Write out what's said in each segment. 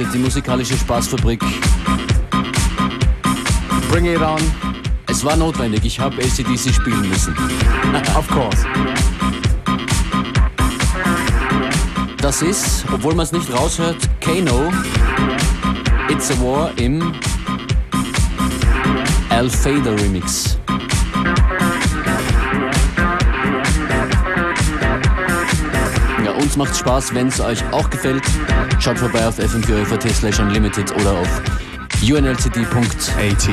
FM4 Unlimited, die musikalische Spaßfabrik. Bring it on. Es war notwendig, ich habe ACDC spielen müssen. of course. Das ist, obwohl man es nicht raushört, Kano. It's a War im Al Fader Remix. Ja, uns macht Spaß, wenn es euch auch gefällt. Schaut vorbei auf fm4 slash unlimited oder auf unlcd.at.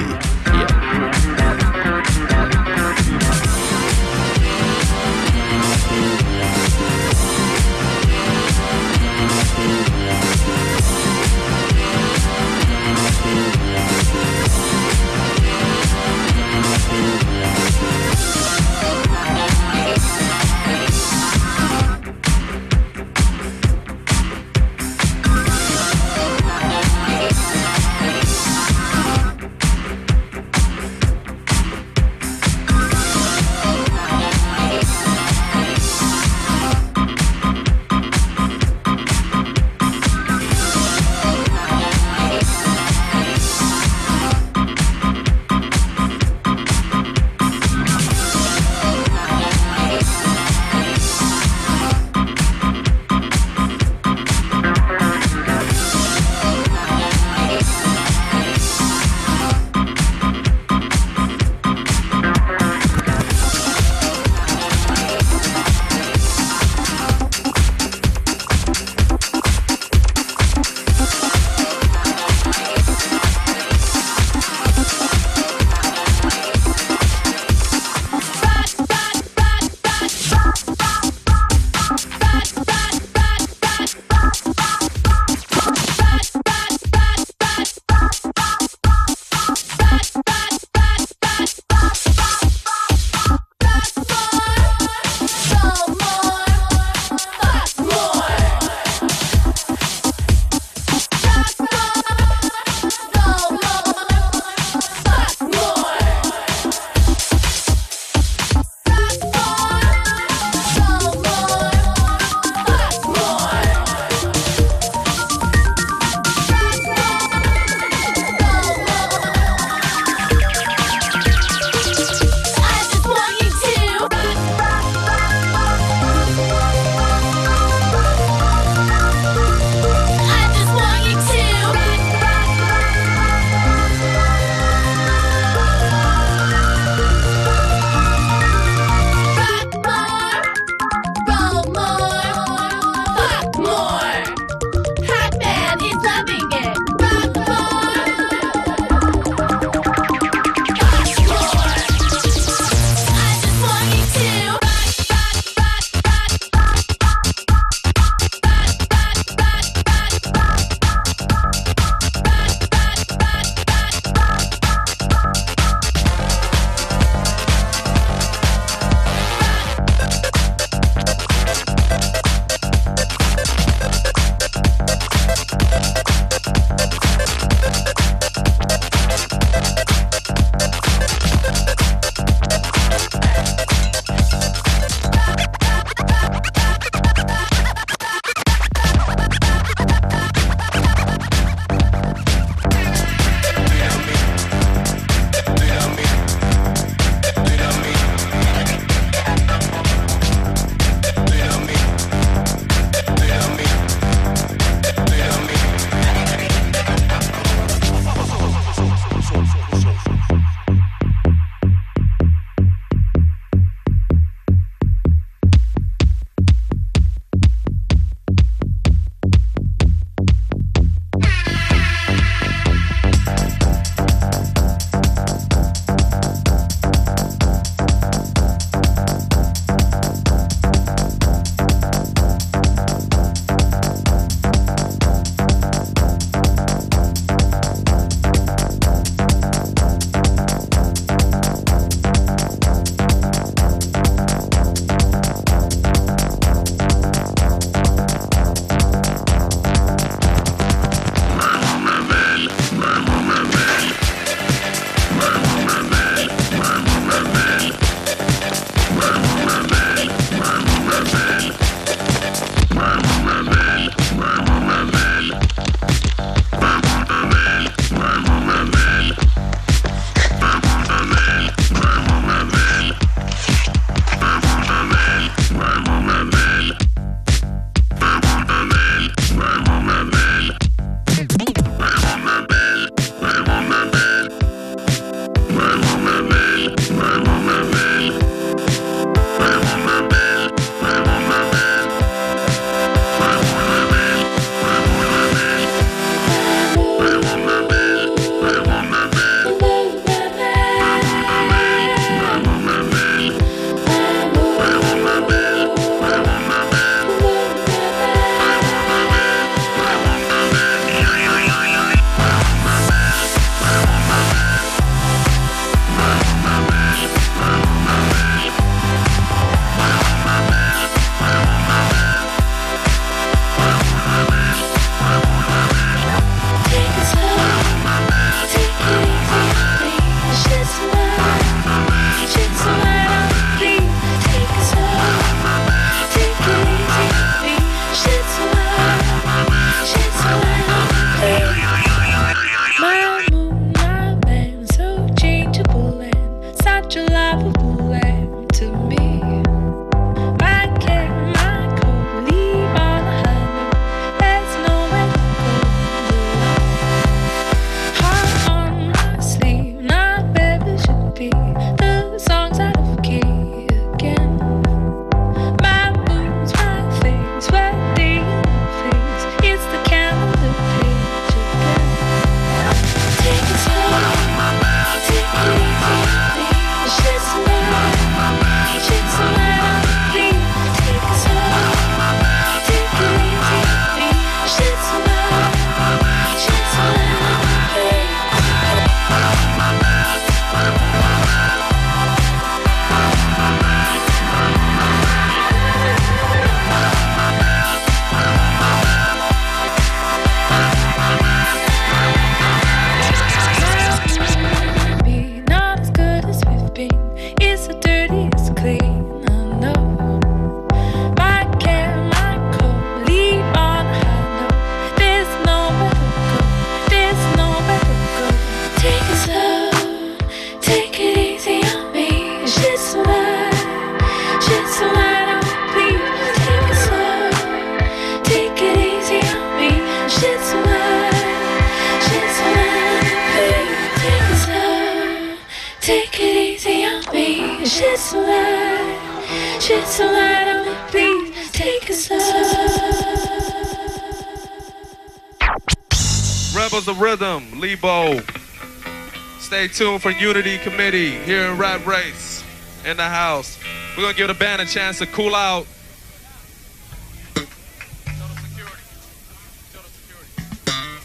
tuned for Unity Committee here in Rap Race in the house. We're gonna give the band a chance to cool out.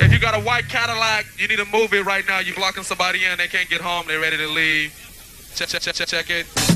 If you got a white Cadillac, you need to move it right now. You're blocking somebody in, they can't get home, they're ready to leave. Check, check, check, check, check it.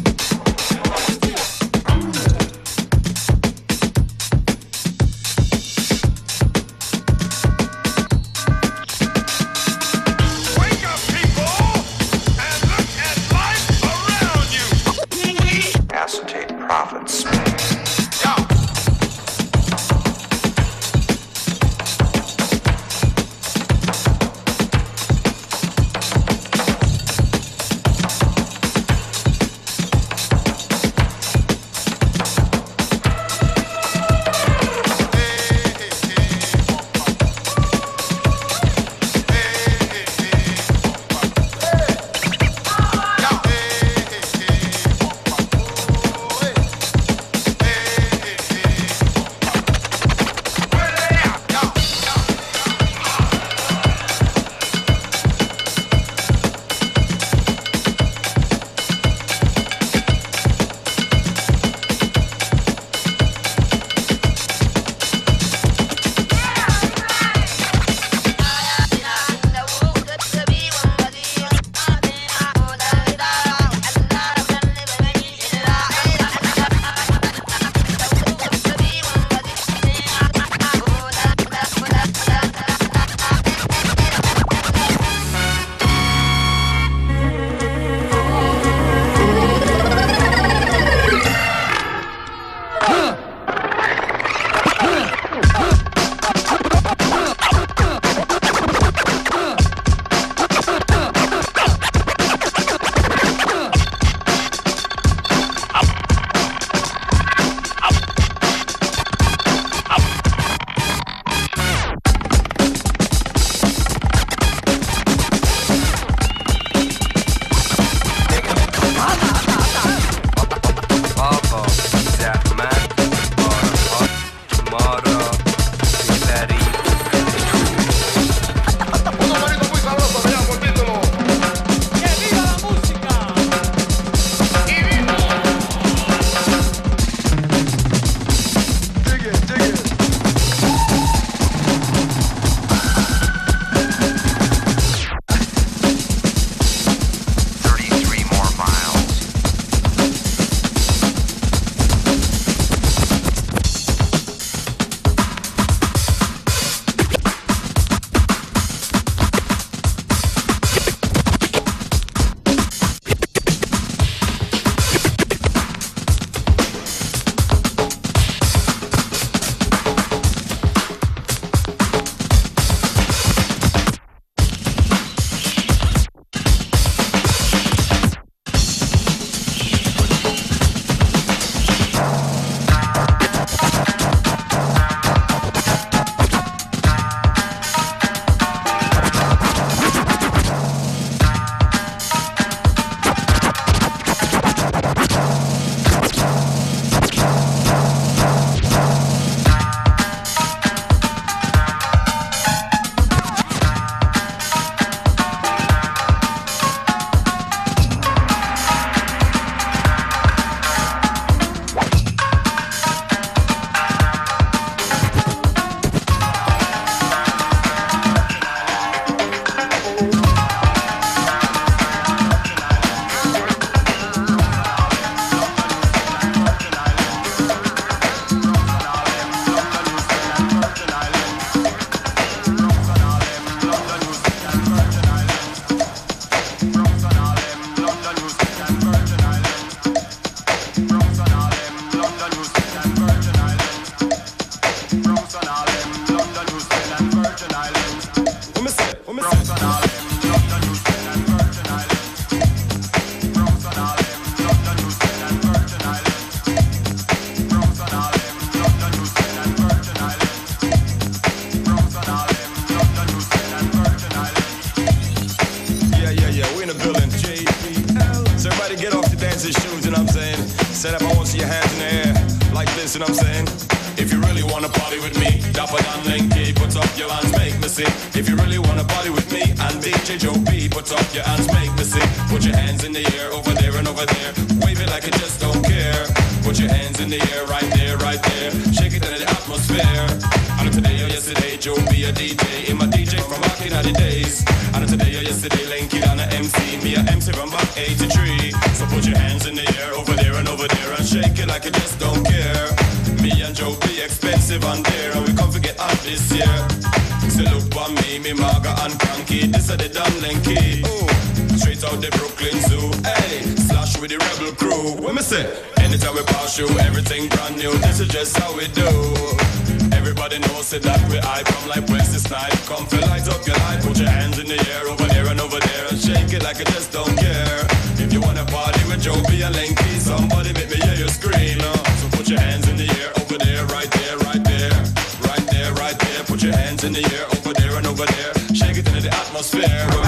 Hands in the over there and over there. Wave it like you just don't care. Put your hands in the air, right there, right there. Shake it into the atmosphere. And today or yesterday, Joe B a DJ. In my DJ from back in the days. And today or yesterday, Linky on a MC. Me a MC from back 83. So put your hands in the air, over there and over there. And shake it like you just don't care. Me and Joe be expensive and dear, and we come to get out this year. So look on me, me Marga and Cranky, this is the damn Linky. Straight out the Brooklyn Zoo. Hey, slash with the rebel crew. What me say? Anytime we pass you, everything brand new. This is just how we do. Everybody knows it that we I come like Wesley Snipe. Come feel light up your life, put your hands in the air over there and over there and shake it like you just don't care. If you wanna party with Joe B and Linky, somebody make me hear you scream. Uh. So put your hands in the air over there, right there, right there, right there, right there. Put your hands in the air over there and over there. Shake it into the atmosphere.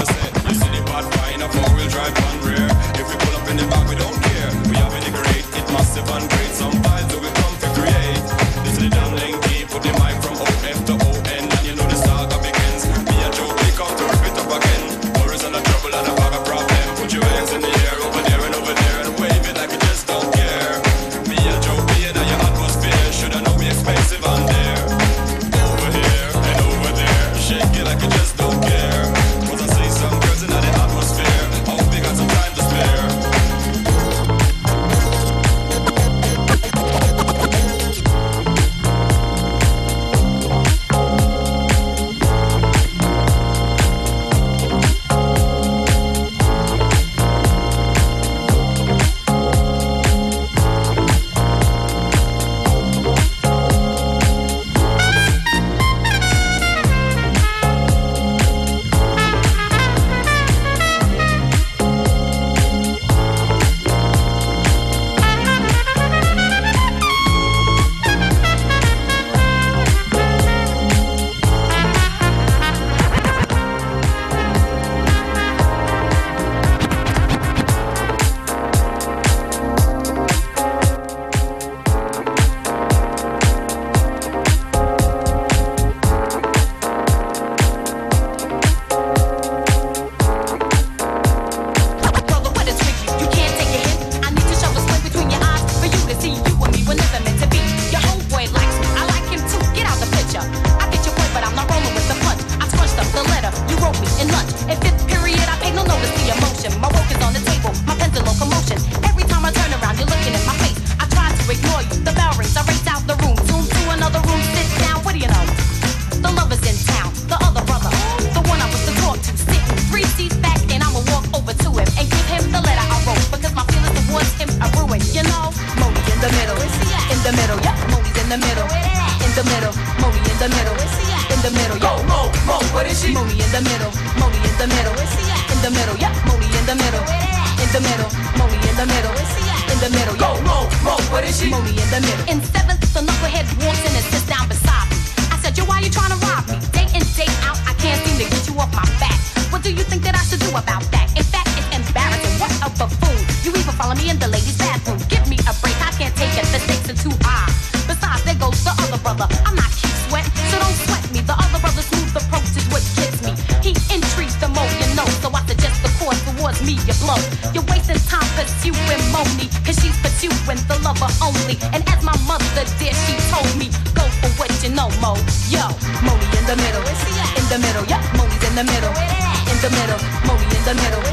Do about that? In fact, it's embarrassing. What a buffoon. You even follow me in the ladies' bathroom. Give me a break. I can't take it. The stakes are too high. Besides, there goes the other brother. I'm not cute sweat, so don't sweat me. The other brother's smooth approach is what gets me. He intrigues the more you know, so I suggest the course towards me you blow. You're wasting time pursuing Monie, cause she's pursuing the lover only. And as my mother did, she told me, go for what you know, Mo. Yo, Monie the middle.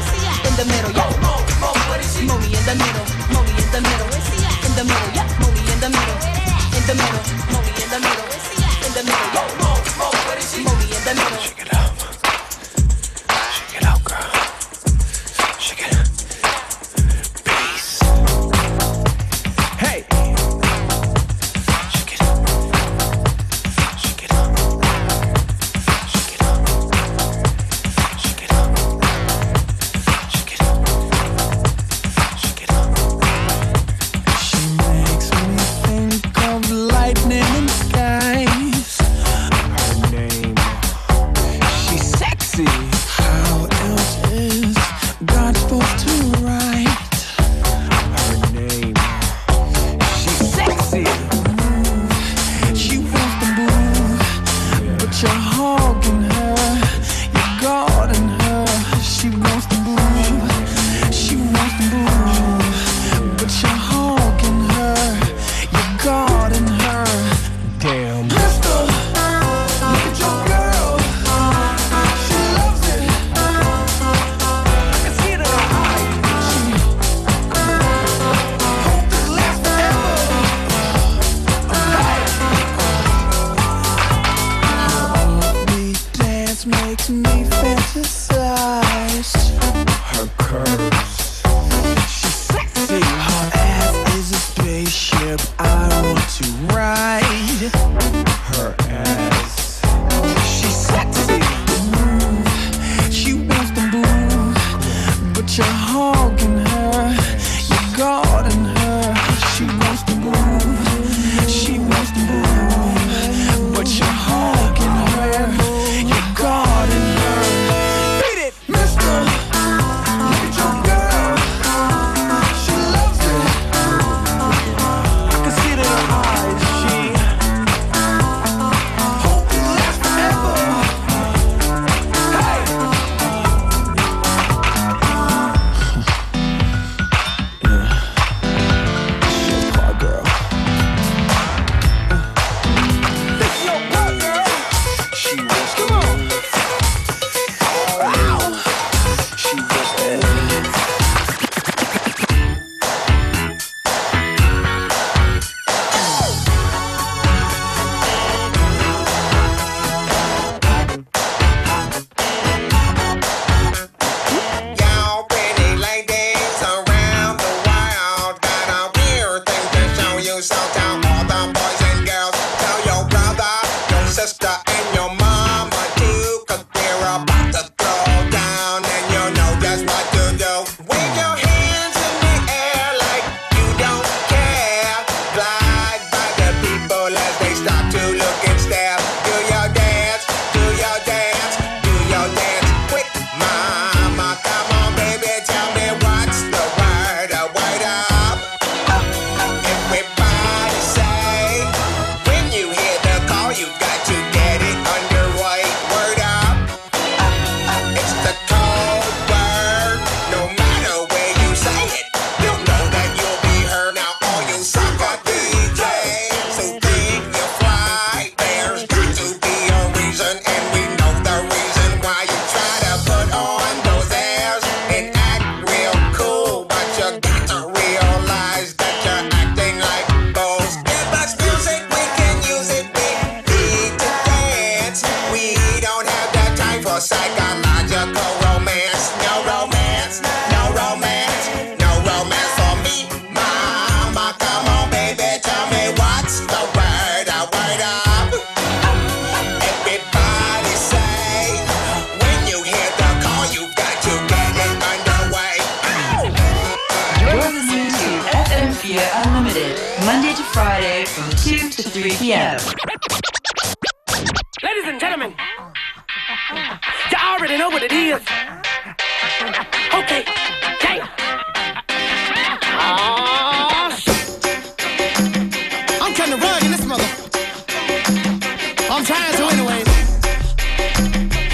I'm trying to anyway.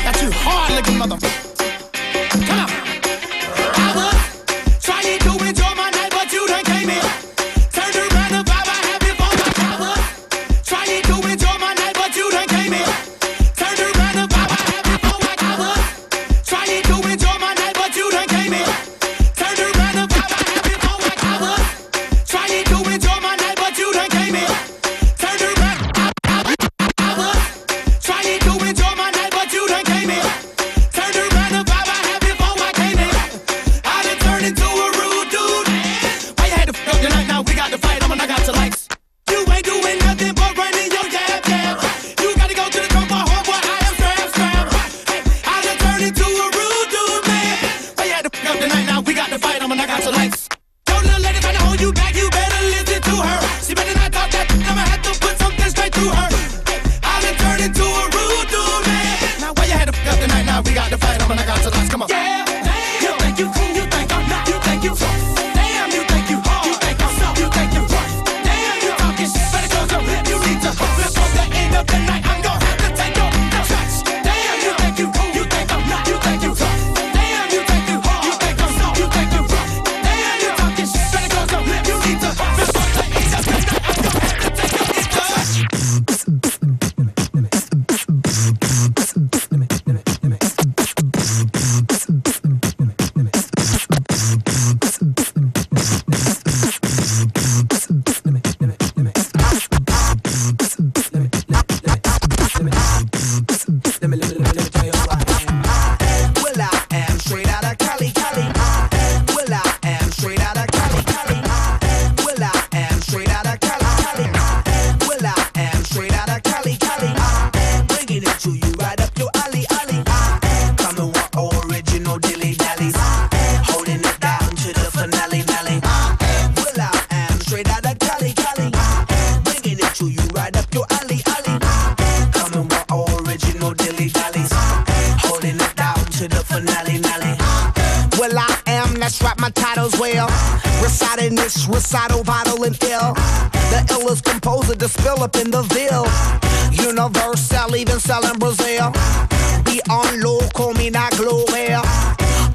That you hard looking mother. Recital, vital and ill. The illest composer to spill up in the ville. Universal, even selling Brazil. Be on low, call me not global.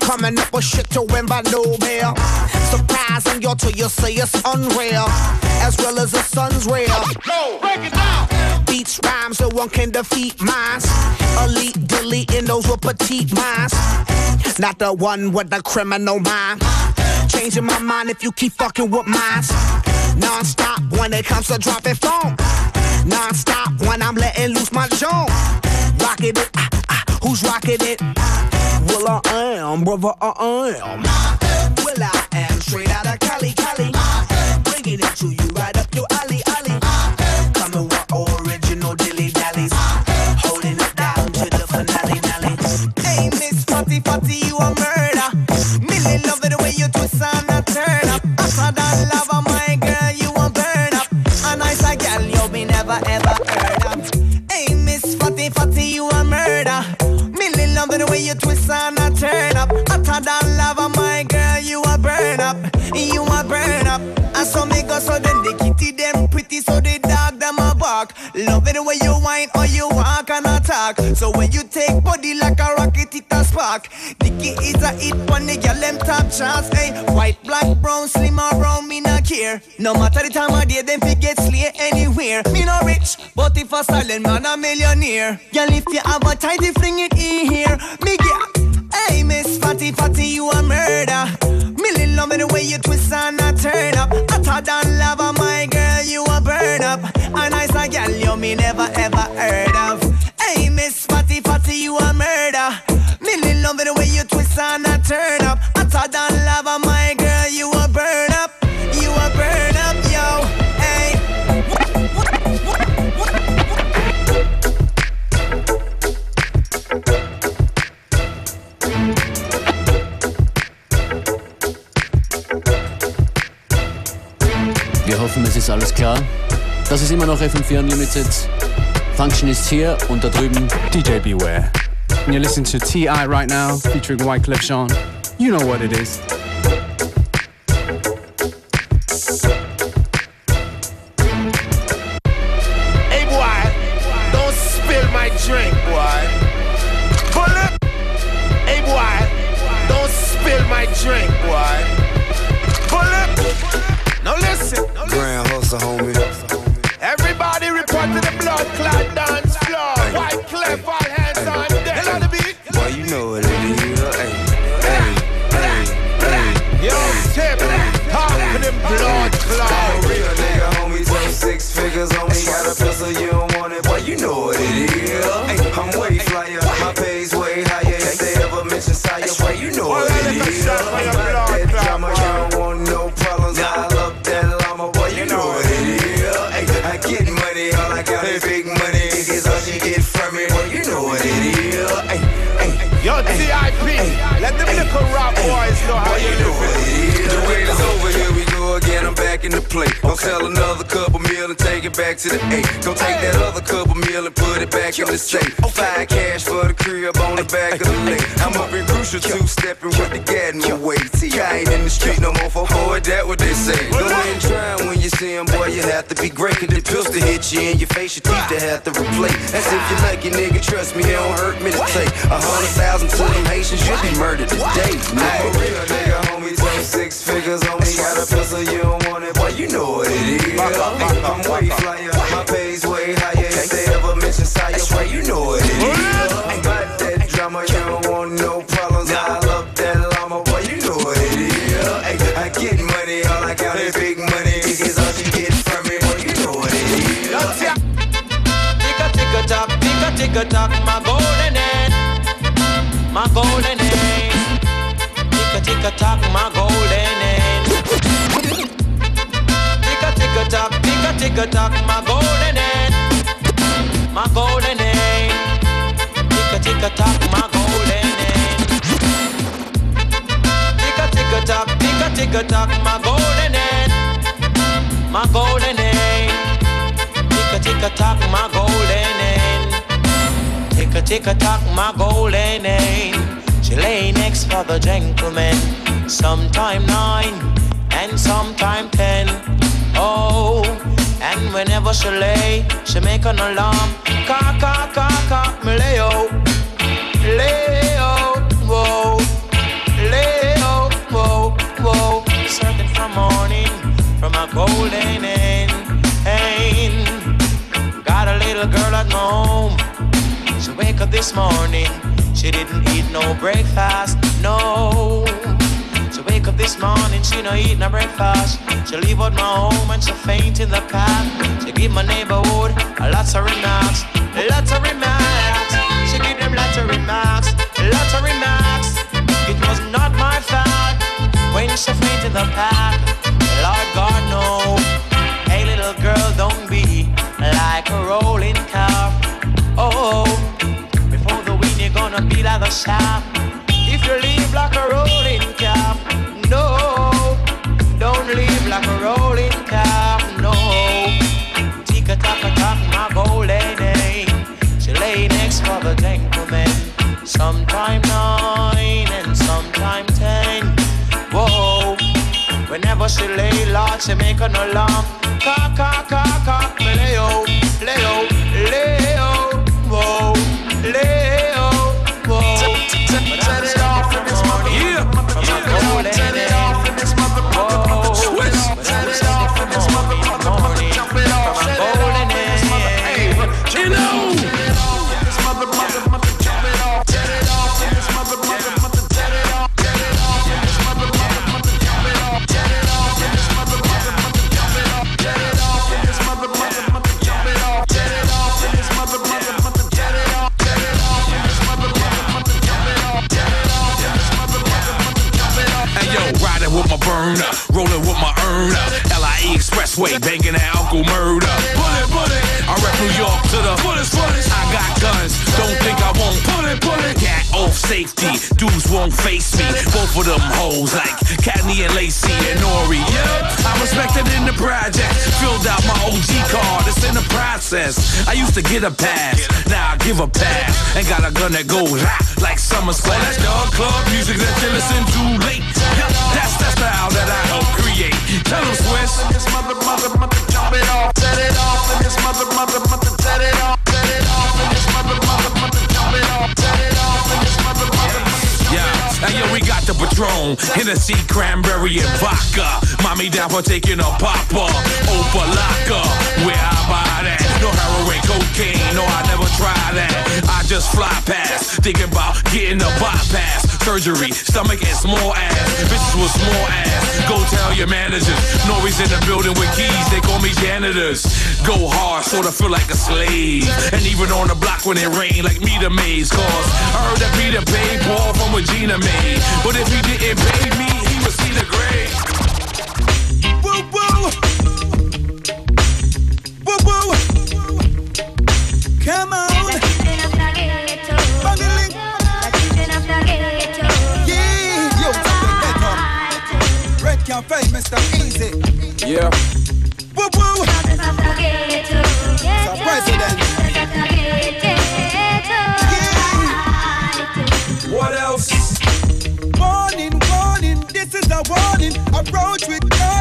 Coming up with shit to win by Nobel. Surprising you till you say it's unreal. As well as the sun's real. break it down. Beats rhymes so one can defeat minds. Elite deleting those with petite minds. Not the one with the criminal mind. Changing my mind if you keep fucking with minds. Non-stop when it comes to dropping phone. Non-stop when I'm letting loose my jaw. Rocking it, ah, ah, who's rocking it? Well, I am, brother, I am. Well, I am straight out of Cali, Cali. Bringing it to you right up your alley, alley. Fatty Fatty, you a murder. Millie love the way you twist and a turn up. Than lava, my girl, you a burn up. Girl you me never ever. Hey, Miss Fatty Fatty, you a murder. Millie love the way you twist and turn up. Than lava, my girl, you a burn up. You a burn up. And so me go so then the kitty them pretty so the dog them a bark. Love it the way you whine or you attack. So when you take body like a rocket, it a spark. Dicky is a hit when the girl them top shots. Hey, eh? white, black, brown, slim or brown, me not care. No matter the time of day, them fi get slay anywhere. Me no rich, but if a silent man a millionaire. Girl, if you have a tidy fling it in here. Me get. Hey, Miss Fatty Fatty, you a murder. Millie love me the way you twist and a turn up. Hotter than lava, my girl, you a burn up. A nice a girl you me never ever heard of. Hey, Miss Fatty Fatty, you a murder. Millie love the way you twist and a turn up. Hotter than lava, my girl, you a burn up. You a burn up, yo. Hey. Wir hoffen, es ist alles klar. Das ist immer noch FM4 Unlimited. Function ist hier und da drüben DJ Beware. And you're listening to T.I. right now, featuring White Wyclef Jean. You know what it is. Hey boy, don't spill my drink, boy. Pull it. Hey boy, don't spill my drink, boy. Pull it. Now listen. Grand hustle, again. I'm back in the play. Go sell another couple meal and take it back to the eight. Go take that other couple meal and put it back in the safe. Five cash for the crib on the back of the lake. I'm up in crucial two stepping with the Gatton weight. See, I ain't in the street no more for boy, that what they say. Go and try when you see him, boy, you have to be great. Cause the pills to hit you in your face, your teeth to have to replace. That's if you like it, nigga, trust me, it don't hurt me to take. A hundred thousand to them Haitians, you'll be murdered today. Hey, real nigga, homie, throw six figures on me. Got a pistol, you don't I'm way flyer, my pay's way higher. If they ever mention sire, you know it is. About that drama, you don't want no problems. I love that llama, boy, you know what it is. I get money, all I got is big money. Niggas all she get from me, boy, you know what it is. Tick a tick a tock, tick a tick a tock, my golden hen, my golden hen. Tick a tick a tock, my golden tick tock, my golden hen, my golden hen. Tick tick tock, my golden hen. Tick tick tock, tick tick tock, my golden hen, my golden hen. Tick tick tock, my golden hen. Tick tick tock, my golden hen. She lay next for the gentleman. Sometime nine and sometime ten. Oh, and whenever she lay, she make an alarm. Cock, cock, cock, cock, me lay oh, whoa, oh, whoa, whoa. Searching for morning from a golden hen. Got a little girl at home. She wake up this morning. She didn't eat no breakfast, no. Wake up this morning, she no eat no breakfast. She leave out my home and she faint in the path. She give my neighborhood a lots of remarks, lots of remarks. She give them lots of remarks, lots of remarks. It was not my fault when she faint in the path. Lord God no. Hey little girl, don't be like a rolling car. Oh, before the wind you're gonna be like a shaft. You leave like a rolling car, no, don't leave like a rolling car, no. My golden name. She lay next for the gentleman. Nine and ten. Whoa. Whenever she lay loud, she make an alarm. Cock, cock, cock, cock, me lay oh, earner. Banging out, go murder. Pull it. I rep New York to the fullest, fullest. I got guns, don't safety, dudes won't face me. Both of them hoes like Cagney and Lacey and Nori. Yeah, I'm respected in the project. Filled out my OG card, it's in the process. I used to get a pass, now I give a pass. Ain't got a gun that goes ah, like summer splash. That's dog club music that you listen to late. Yeah, that's the style that I help create. Tell them Swizz. Mother, mother, mother, jump it off, set it off, and this mother, mother, mother, set it off, Patron, Hennessy, cranberry, and vodka. Mommy down for taking a popper, Opa-locka, where I buy that. No heroin, cocaine, no, I never try that. I just fly past, thinking about getting a bypass. Surgery, stomach and small ass. Bitches with small ass. Go tell your managers. Nori's in the building with keys, they call me janitors. Go hard, sorta feel like a slave. And even on the block when it rain, like me the maze. Cause I heard that Peter paid Paul from Regina made. But if he didn't pay me, ghetto. Red Cafe, Mr. Easy. Yeah. Woo woo. Sir President. What else? Warning, warning, this is a warning. Approach with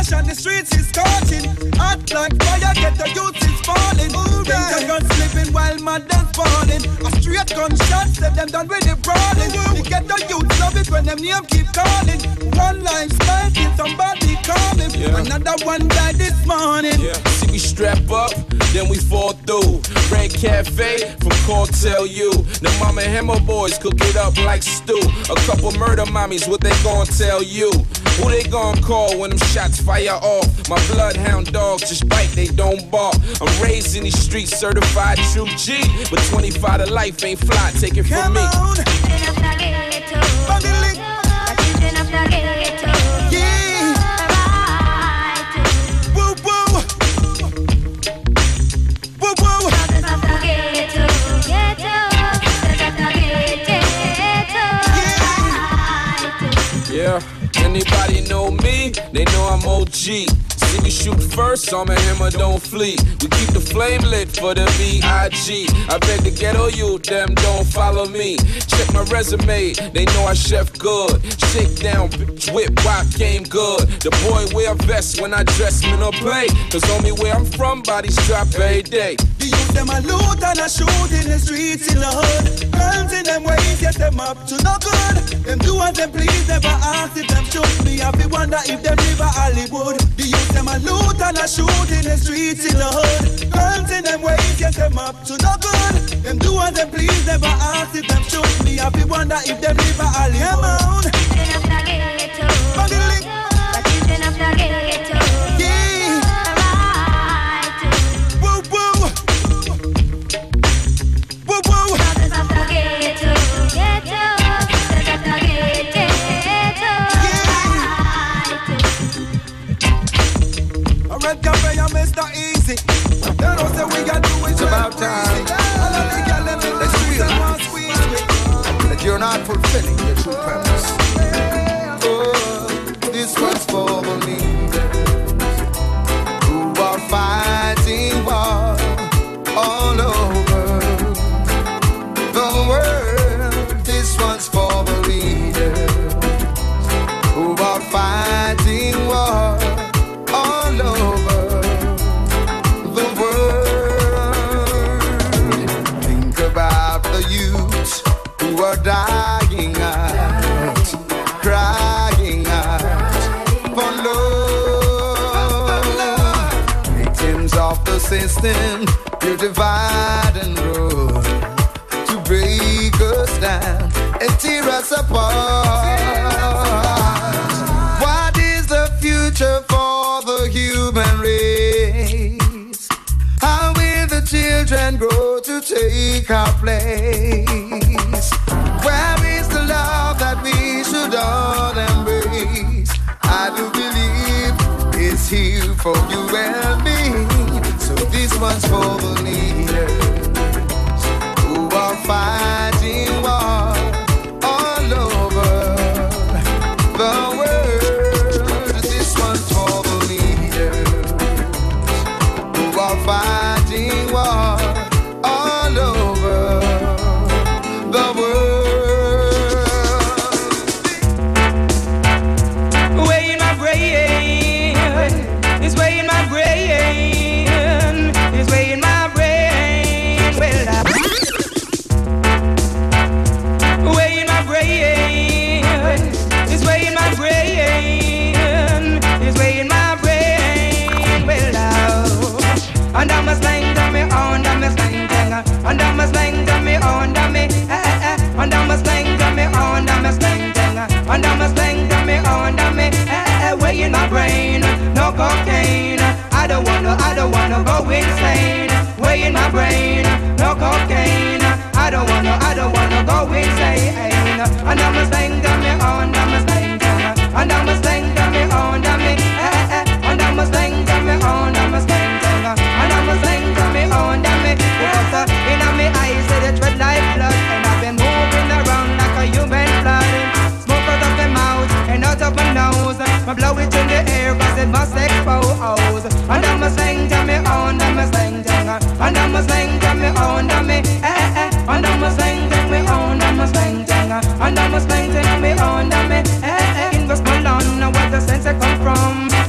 caution, the streets is scorching. Hot like fire, get the youth is falling. Ranger guns slipping while mothers falling. A straight gunshot, set them done with the brawling. We get the youth love it when them name keep calling. One lifestyle till somebody calling. Another one died this morning. Yeah. See, we strap up, then we fall through. Red Cafe from Cartel U. The mama and Hammer boys cook it up like stew. A couple murder mommies, what they gonna tell you? Who they gonna call when them shots fire off? My bloodhound dogs just bite, they don't bark. I'm raised in these streets, certified true G. But 25 to life ain't fly, take it from me. Bungling. Yeah. Anybody know me? They know I'm OG. Me shoot first, I'm a hammer, don't flee. We keep the flame lit for the B.I.G. I beg the ghetto youth, them don't follow me. Check my resume, they know I chef good. Shake down, bitch, whip, rock game good. The boy wear a vest when I dress, me no play. Cause only where I'm from, bodies drop every day. The youth them a loot and a shoot in the streets in the hood. Girls in them ways get them up to no good. Them do as them please, never ask if them should be. I be wonder if them live a Hollywood. The youth them a loot and a shoot in the streets in the hood. Girls in them ways get them up to no good. Them do as them please, never ask if them should. I be wonder if them live a Hollywood. Know say we got do it It's about time. That you're not fulfilling your true purpose. You divide and rule to break us down and tear us apart. What is the future for the human race? How will the children grow to take our place? Where is the love that we should all embrace? I do believe it's here for you and me ones for the leaders who are fighting wars. don't wanna, I don't wanna go insane. Way my brain, no cocaine.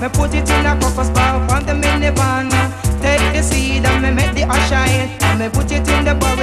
Me put it in a copper spout on the minivan. Take the seed and me make the ash shine. And me put it in the bowl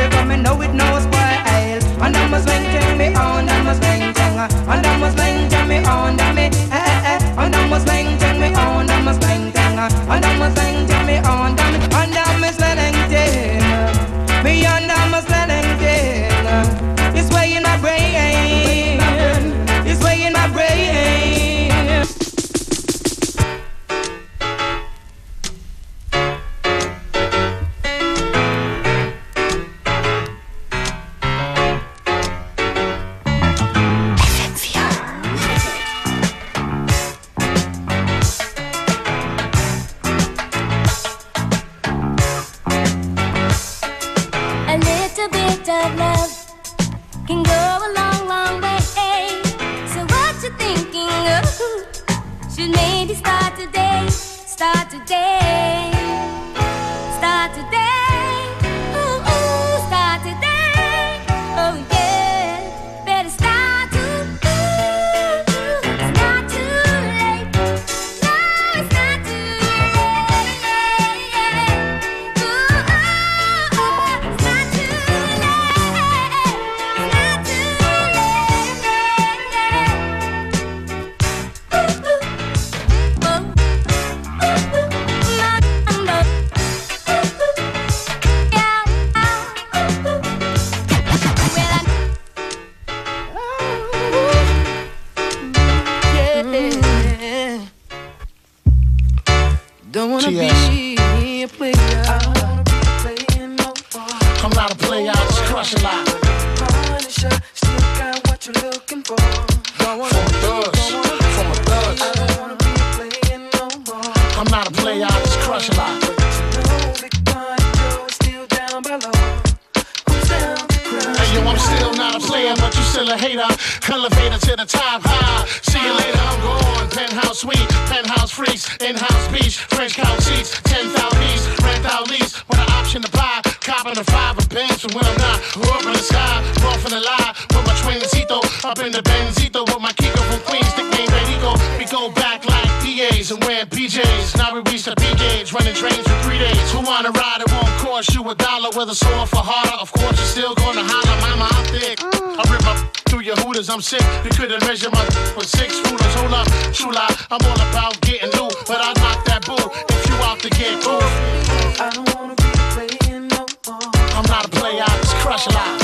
play, just crush a lot.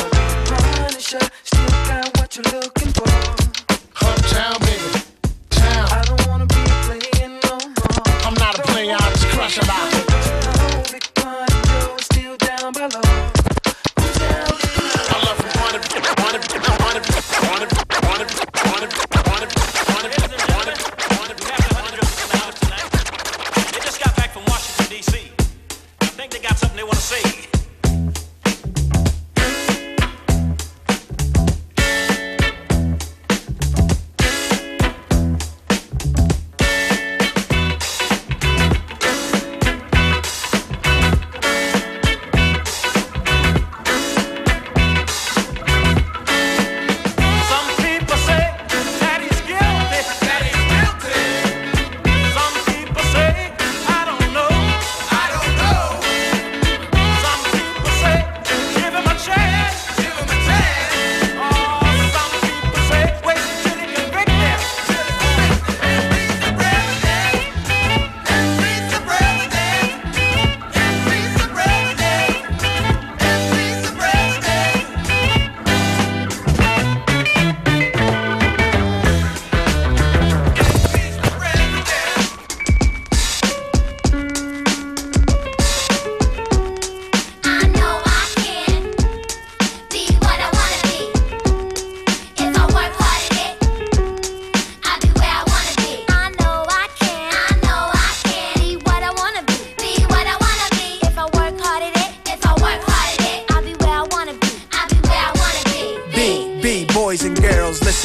Punisher, still got what you're looking for. Baby, town. I don't wanna be playing no more. I'm not a player, just crush a lot.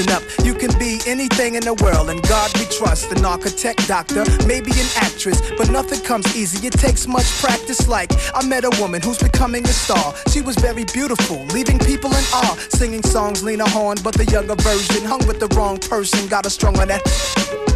Need. anything in the world, and God we trust. An architect, doctor, maybe an actress, but nothing comes easy. It takes much practice. Like I met a woman who's becoming a star. She was very beautiful, leaving people in awe. Singing songs Lena Horne, but the younger version hung with the wrong person. Got her strung on that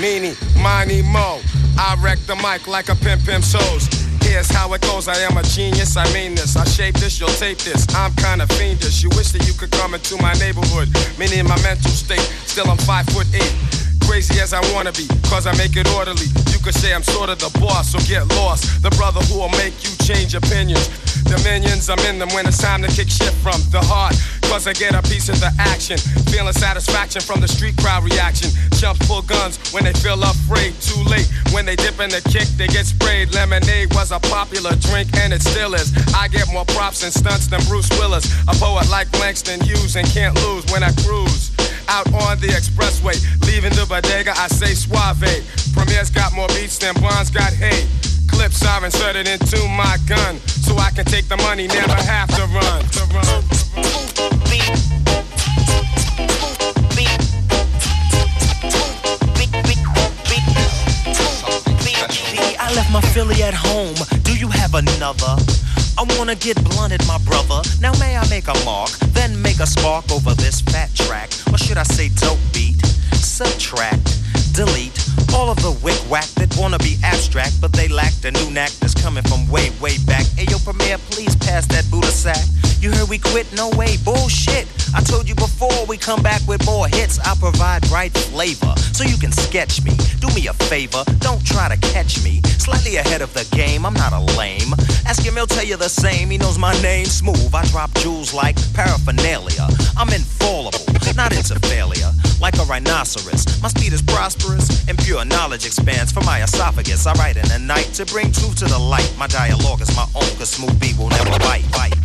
meeny, miny, mo. I wreck the mic like a pimp pimp shows. Here's how it goes. I am a genius. I mean this. I shape this. You'll tape this. I'm kinda fiendish. You wish that you could come into my neighborhood. Meaning my mental state. Still I'm five foot eight. Crazy as I wanna be, cause I make it orderly. You could say I'm sort of the boss, so get lost. The brother who will make you change opinions. Dominions, I'm in them when it's time to kick shit from the heart. Cause I get a piece of the action. Feeling satisfaction from the street crowd reaction. Chumps pull guns when they feel afraid. Too late when they dip in the kick, they get sprayed. Lemonade was a popular drink and it still is. I get more props and stunts than Bruce Willis. A poet like Langston Hughes and can't lose when I cruise. Out on the expressway, leaving the bodega, I say suave. Premier's got more beats than Bonds got hate. Clips are inserted into my gun, so I can take the money, never have to run. To run. I left my Philly at home. Do you have another? I wanna get blunted, my brother. Now may I make a mark, then make a spark over this fat track, or should I say dope beat? Subtract, delete all of the wick whack that Wanna be abstract, but they lack the new knack that's coming from way, way back. Hey yo, Premier, please pass that Buddha sack. You heard we quit? No way, bullshit. I told you before we come back with more hits. I provide right flavor so you can sketch me. Do me a favor, don't try to catch me. Slightly ahead of the game, I'm not a lame. Ask him, he'll tell you the same. He knows my name, smooth. I drop jewels like paraphernalia. I'm infallible, not into failure. Like a rhinoceros, my speed is prosperous and pure knowledge expands from my esophagus. I write in the night to bring truth to the light. My dialogue is my own, cause smooth beat will never bite, bite.